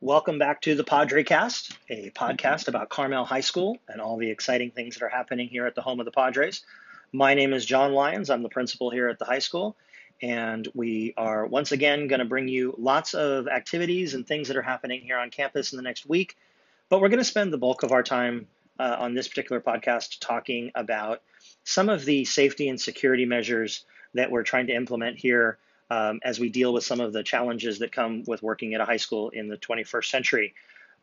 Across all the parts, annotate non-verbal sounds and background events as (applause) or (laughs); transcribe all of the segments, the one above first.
Welcome back to the Padre Cast, a podcast about Carmel High School and all the exciting things that are happening here at the home of the Padres. My name is John Lyons. I'm the principal here at the high school, and we are once again going to bring you lots of activities and things that are happening here on campus in the next week. But we're going to spend the bulk of our time uh, on this particular podcast talking about some of the safety and security measures that we're trying to implement here um, as we deal with some of the challenges that come with working at a high school in the 21st century.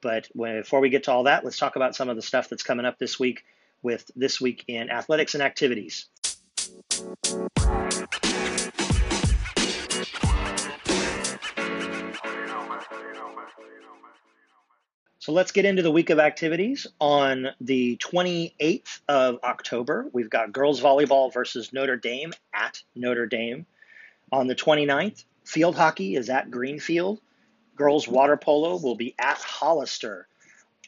But when, before we get to all that, let's talk about some of the stuff that's coming up this week with This Week in Athletics and Activities. So let's get into the week of activities. On the 28th of October, we've got girls volleyball versus Notre Dame at Notre Dame. On the 29th, field hockey is at Greenfield. Girls water polo will be at Hollister.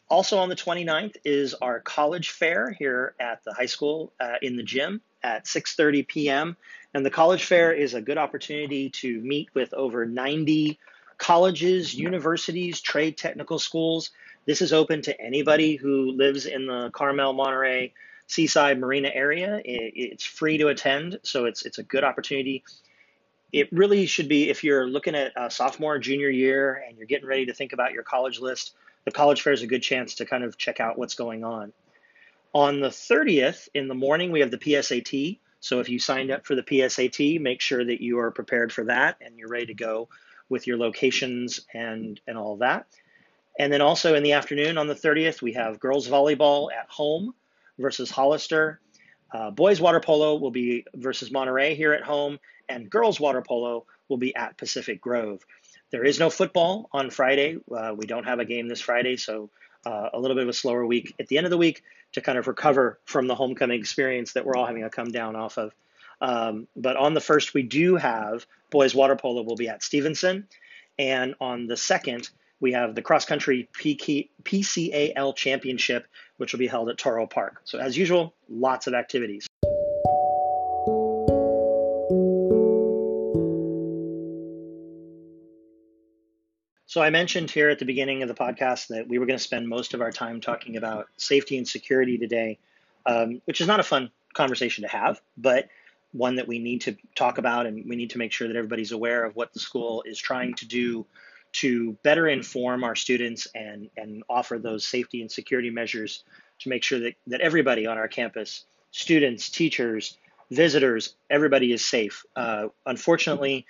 Also on the 29th is our college fair here at the high school uh, in the gym at 6:30 p.m. And the college fair is a good opportunity to meet with over 90 colleges, universities, trade technical schools. This is open to anybody who lives in the Carmel, Monterey, Seaside Marina area. It's free to attend, so it's it's a good opportunity it really should be if you're looking at a sophomore, junior year, and you're getting ready to think about your college list, the college fair is a good chance to kind of check out what's going on. On the 30th in the morning, we have the PSAT. So if you signed up for the PSAT, make sure that you are prepared for that and you're ready to go with your locations and, and all that. And then also in the afternoon on the 30th, we have girls volleyball at home versus Hollister. Uh, boys water polo will be versus Monterey here at home, and girls water polo will be at Pacific Grove. There is no football on Friday. Uh, we don't have a game this Friday, so uh, a little bit of a slower week at the end of the week to kind of recover from the homecoming experience that we're all having to come down off of. Um, but on the first, we do have boys water polo will be at Stevenson, and on the second, we have the cross country PCAL championship, which will be held at Toro Park. So as usual, lots of activities. So I mentioned here at the beginning of the podcast that we were going to spend most of our time talking about safety and security today, um, which is not a fun conversation to have, but one that we need to talk about and we need to make sure that everybody's aware of what the school is trying to do to better inform our students and, and offer those safety and security measures to make sure that, that everybody on our campus, students, teachers, visitors, everybody is safe. Uh, unfortunately,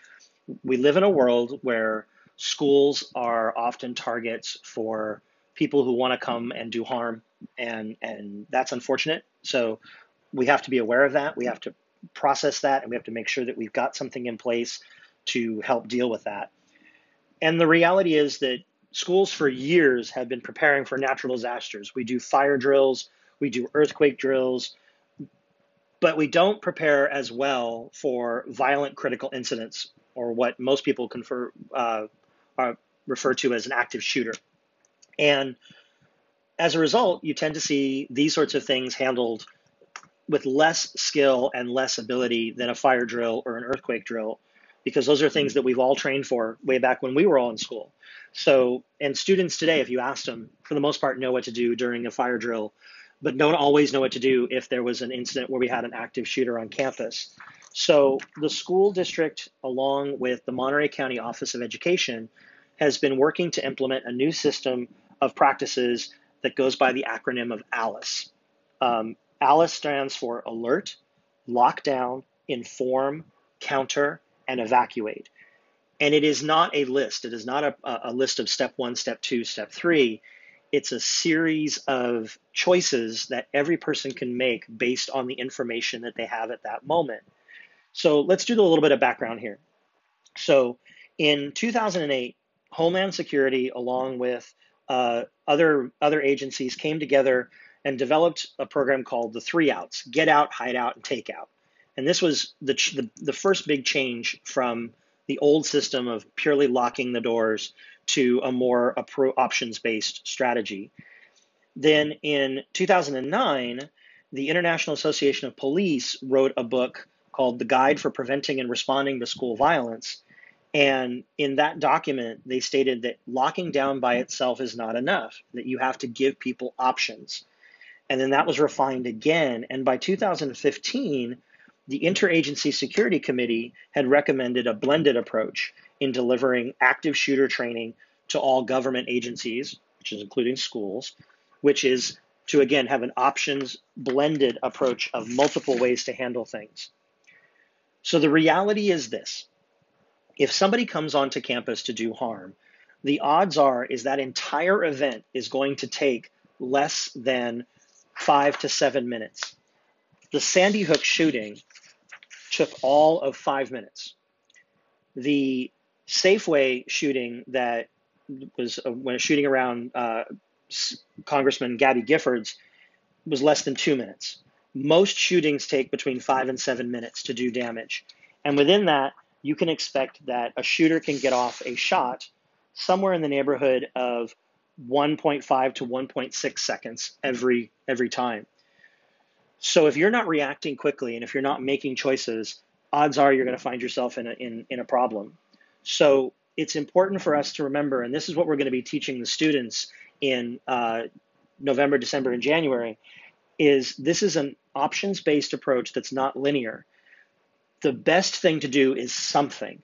we live in a world where schools are often targets for people who want to come and do harm, and and that's unfortunate. So we have to be aware of that. We have to process that, and we have to make sure that we've got something in place to help deal with that. And the reality is that schools for years have been preparing for natural disasters. We do fire drills, we do earthquake drills, but we don't prepare as well for violent critical incidents or what most people confer, uh, are referred to as an active shooter. And as a result, you tend to see these sorts of things handled with less skill and less ability than a fire drill or an earthquake drill, because those are things that we've all trained for way back when we were all in school. So, and students today, if you ask them, for the most part, know what to do during a fire drill, but don't always know what to do if there was an incident where we had an active shooter on campus. So the school district, along with the Monterey County Office of Education, has been working to implement a new system of practices that goes by the acronym of ALICE. Um, ALICE stands for Alert, Lockdown, Inform, Counter, and Evacuate. And it is not a list. It is not a, a list of step one, step two, step three. It's a series of choices that every person can make based on the information that they have at that moment. So let's do a little bit of background here. So in 2008, Homeland Security, along with uh, other other agencies, came together and developed a program called the Three Outs: Get Out, Hide Out, and Take Out. And this was the, the, the first big change from the old system of purely locking the doors to a more options based strategy. Then in 2009, the International Association of Police wrote a book called The Guide for Preventing and Responding to School Violence. And in that document, they stated that locking down by itself is not enough, that you have to give people options. And then that was refined again. And by 2015, the Interagency Security Committee had recommended a blended approach in delivering active shooter training to all government agencies, which is including schools, which is to again have an options blended approach of multiple ways to handle things. So the reality is this if somebody comes onto campus to do harm, the odds are is that entire event is going to take less than five to seven minutes. The Sandy Hook shooting took all of five minutes. The Safeway shooting that was uh, when a shooting around uh, Congressman Gabby Giffords was less than two minutes. Most shootings take between five and seven minutes to do damage. And within that, you can expect that a shooter can get off a shot somewhere in the neighborhood of 1.5 to 1.6 seconds every every time. So if you're not reacting quickly and if you're not making choices, odds are you're going to find yourself in a, in, in a problem. So it's important for us to remember, and this is what we're going to be teaching the students in uh, November, December, and January, is this is an options-based approach that's not linear. The best thing to do is something.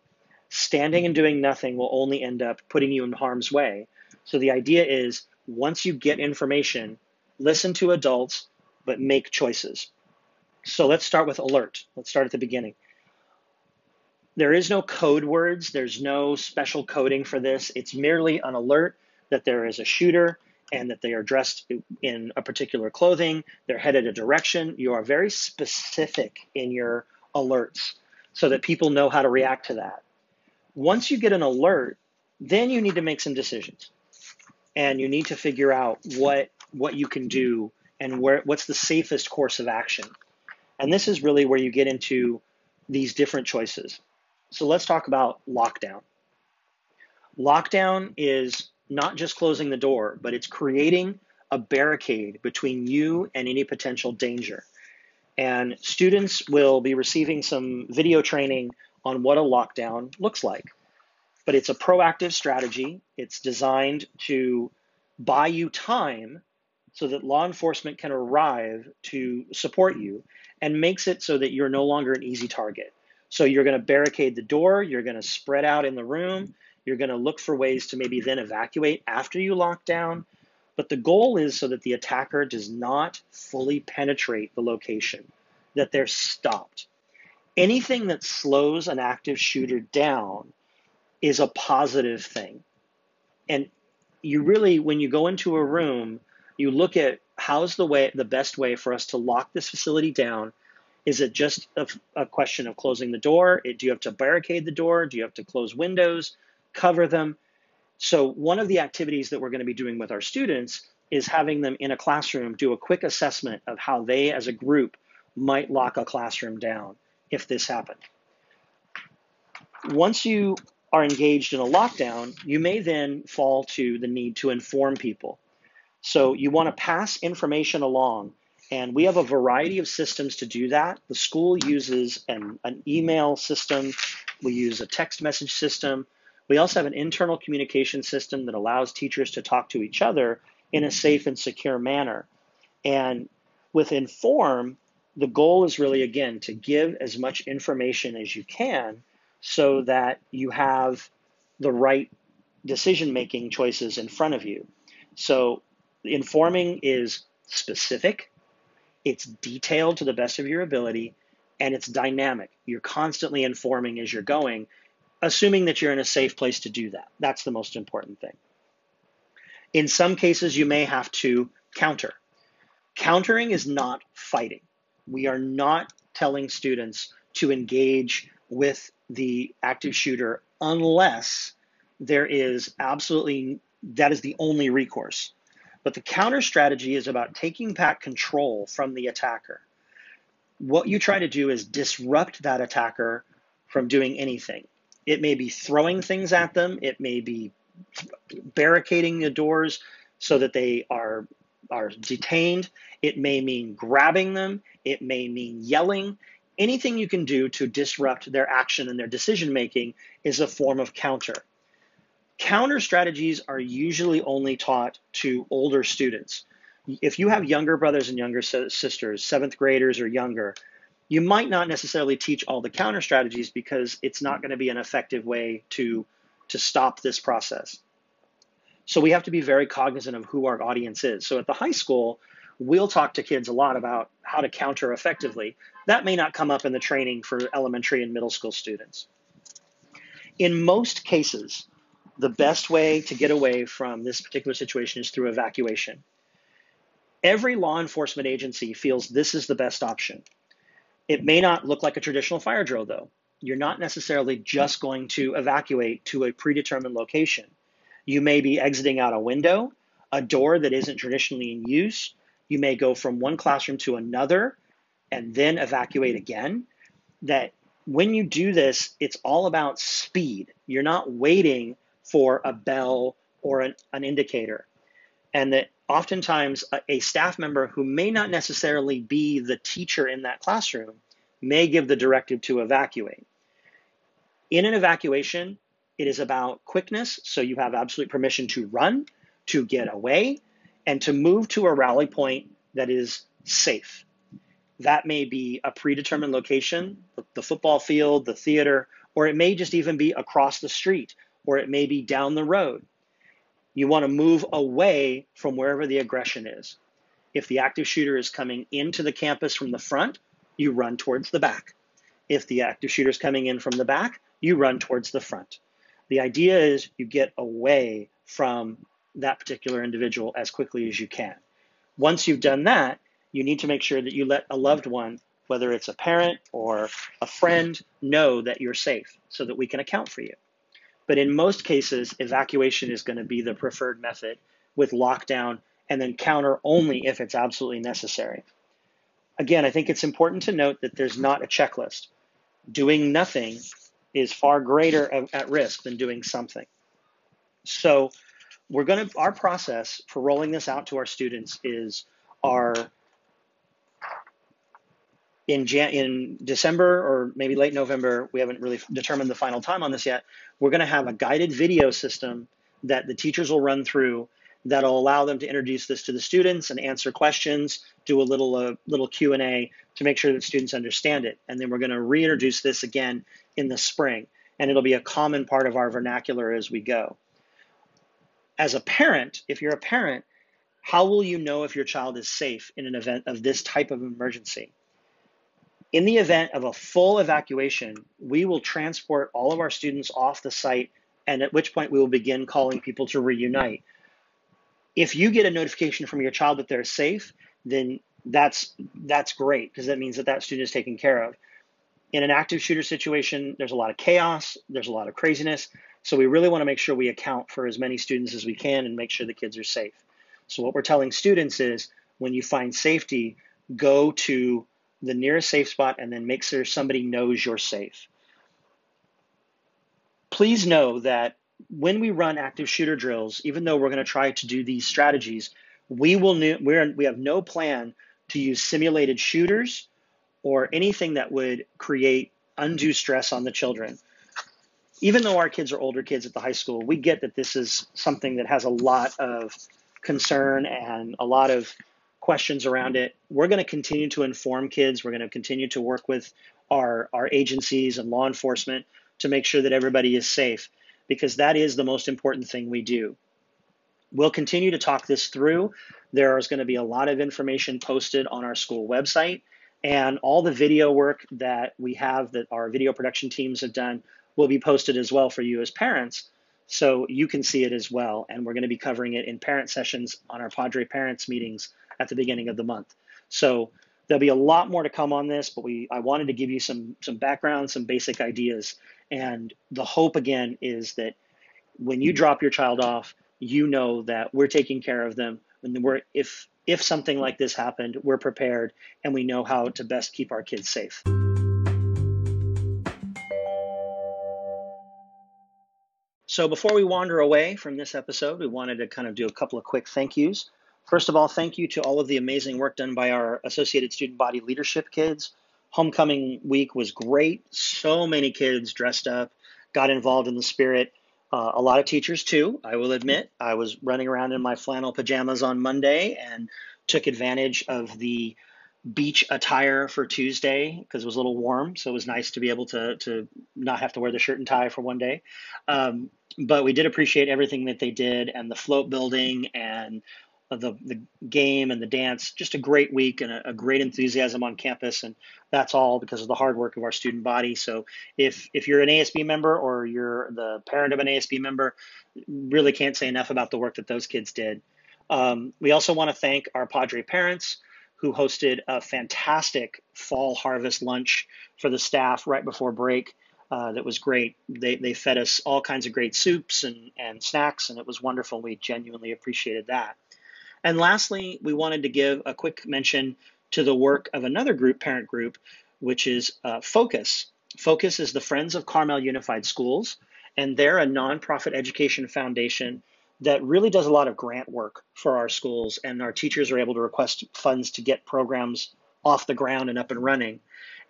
Standing and doing nothing will only end up putting you in harm's way. So the idea is once you get information, listen to adults, but make choices. So let's start with alert. Let's start at the beginning. There is no code words, there's no special coding for this. It's merely an alert that there is a shooter and that they are dressed in a particular clothing, they're headed a direction. You are very specific in your alerts so that people know how to react to that. Once you get an alert, then you need to make some decisions. And you need to figure out what what you can do and where what's the safest course of action. And this is really where you get into these different choices. So let's talk about lockdown. Lockdown is not just closing the door, but it's creating a barricade between you and any potential danger. And students will be receiving some video training on what a lockdown looks like. But it's a proactive strategy. It's designed to buy you time so that law enforcement can arrive to support you and makes it so that you're no longer an easy target. So you're going to barricade the door, you're going to spread out in the room, you're going to look for ways to maybe then evacuate after you lock down. But the goal is so that the attacker does not fully penetrate the location, that they're stopped. Anything that slows an active shooter down is a positive thing. And you really, when you go into a room, you look at how's the way, the best way for us to lock this facility down is it just a, a, question of closing the door? Do you have to barricade the door? Do you have to close windows? cover them. So, one of the activities that we're going to be doing with our students is having them in a classroom do a quick assessment of how they, as a group, might lock a classroom down if this happened. Once you are engaged in a lockdown, you may then fall to the need to inform people. So, you want to pass information along. And we have a variety of systems to do that. The school uses an, an email system, we use a text message system, we also have an internal communication system that allows teachers to talk to each other in a safe and secure manner. And with Inform, the goal is really, again, to give as much information as you can so that you have the right decision making choices in front of you. So, informing is specific, it's detailed to the best of your ability, and it's dynamic. You're constantly informing as you're going assuming that you're in a safe place to do that. That's the most important thing. In some cases, you may have to counter. Countering is not fighting. We are not telling students to engage with the active shooter unless there is absolutely, that is the only recourse. But the counter strategy is about taking back control from the attacker. what you try to do is disrupt that attacker from doing anything. It may be throwing things at them, it may be barricading the doors so that they are are detained. It may mean grabbing them, it may mean yelling. Anything you can do to disrupt their action and their decision making is a form of counter. Counter strategies are usually only taught to older students. If you have younger brothers and younger sisters, seventh graders or younger, you might not necessarily teach all the counter strategies because it's not going to be an effective way to, to stop this process. So we have to be very cognizant of who our audience is. So at the high school, we'll talk to kids a lot about how to counter effectively. That may not come up in the training for elementary and middle school students. In most cases, the best way to get away from this particular situation is through evacuation. Every law enforcement agency feels this is the best option. It may not look like a traditional fire drill, though. You're not necessarily just going to evacuate to a predetermined location. You may be exiting out a window, a door that isn't traditionally in use. You may go from one classroom to another and then evacuate again. That when you do this, it's all about speed. You're not waiting for a bell or an, an indicator. And that oftentimes a, a staff member who may not necessarily be the teacher in that classroom may give the directive to evacuate. In an evacuation, it is about quickness, so you have absolute permission to run, to get away, and to move to a rally point that is safe. That may be a predetermined location, the football field, the theater, or it may just even be across the street or it may be down the road. You want to move away from wherever the aggression is. If the active shooter is coming into the campus from the front, you run towards the back. If the active shooter is coming in from the back, you run towards the front. The idea is you get away from that particular individual as quickly as you can. Once you've done that, you need to make sure that you let a loved one, whether it's a parent or a friend, know that you're safe so that we can account for you. But in most cases, evacuation is going to be the preferred method with lockdown and then counter only if it's absolutely necessary. Again, I think it's important to note that there's not a checklist. Doing nothing is far greater at risk than doing something. So, we're going to our process for rolling this out to our students is our in Jan- in December or maybe late November, we haven't really determined the final time on this yet. We're going to have a guided video system that the teachers will run through that'll allow them to introduce this to the students and answer questions, do a little uh, little Q and A to make sure that students understand it, and then we're going to reintroduce this again in the spring, and it'll be a common part of our vernacular as we go. As a parent, if you're a parent, how will you know if your child is safe in an event of this type of emergency? In the event of a full evacuation, we will transport all of our students off the site, and at which point we will begin calling people to reunite. If you get a notification from your child that they're safe, then that's that's great because that means that that student is taken care of. In an active shooter situation, there's a lot of chaos, there's a lot of craziness, so we really want to make sure we account for as many students as we can and make sure the kids are safe. So what we're telling students is when you find safety, go to the nearest safe spot and then make sure somebody knows you're safe. Please know that when we run active shooter drills, even though we're going to try to do these strategies, we will we're, we have no plan to use simulated shooters or anything that would create undue stress on the children. Even though our kids are older kids at the high school, we get that this is something that has a lot of concern and a lot of questions around it. We're going to continue to inform kids. We're going to continue to work with our, our agencies and law enforcement to make sure that everybody is safe because that is the most important thing we do. We'll continue to talk this through. There is going to be a lot of information posted on our school website, and all the video work that we have that our video production teams have done will be posted as well for you as parents so you can see it as well. And we're going to be covering it in parent sessions on our Padre Parents meetings at the beginning of the month. So there'll be a lot more to come on this, but we I wanted to give you some some background, some basic ideas, and the hope again is that when you drop your child off, you know that we're taking care of them. And we're if if something like this happened, we're prepared and we know how to best keep our kids safe. So before we wander away from this episode, we wanted to kind of do a couple of quick thank yous. First of all, thank you to all of the amazing work done by our Associated Student Body Leadership kids. Homecoming week was great. So many kids dressed up, got involved in the spirit. Uh, a lot of teachers, too, I will admit. I was running around in my flannel pajamas on Monday and took advantage of the beach attire for Tuesday because it was a little warm. So it was nice to be able to, to not have to wear the shirt and tie for one day. Um, but we did appreciate everything that they did and the float building and the, the game and the dance. Just a great week and a, a, great enthusiasm on campus. And that's all because of the hard work of our student body. So if, if you're an ASB member or you're the parent of an ASB member, really can't say enough about the work that those kids did. Um, we also want to thank our Padre parents who hosted a fantastic fall harvest lunch for the staff right before break. Uh, that was great. They, they fed us all kinds of great soups and, and snacks, and it was wonderful. We genuinely appreciated that. And lastly, we wanted to give a quick mention to the work of another group, parent group, which is uh, Focus. Focus is the Friends of Carmel Unified Schools, and they're a nonprofit education foundation that really does a lot of grant work for our schools, and our teachers are able to request funds to get programs off the ground and up and running.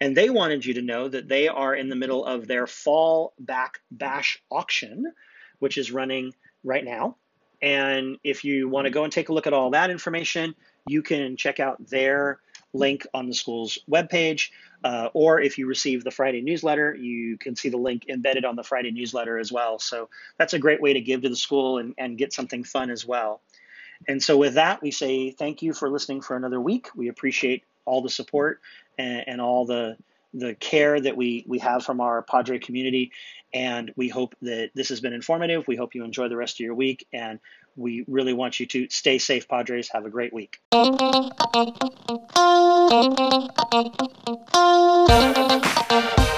And they wanted you to know that they are in the middle of their fall back bash auction, which is running right now. And if you want to go and take a look at all that information, you can check out their link on the school's webpage. Uh, or if you receive the Friday newsletter, you can see the link embedded on the Friday newsletter as well. So that's a great way to give to the school and, and get something fun as well. And so, with that, we say thank you for listening for another week. We appreciate all the support and, and all the the care that we we have from our Padre community. And we hope that this has been informative. We hope you enjoy the rest of your week. And we really want you to stay safe, Padres. Have a great week. (laughs)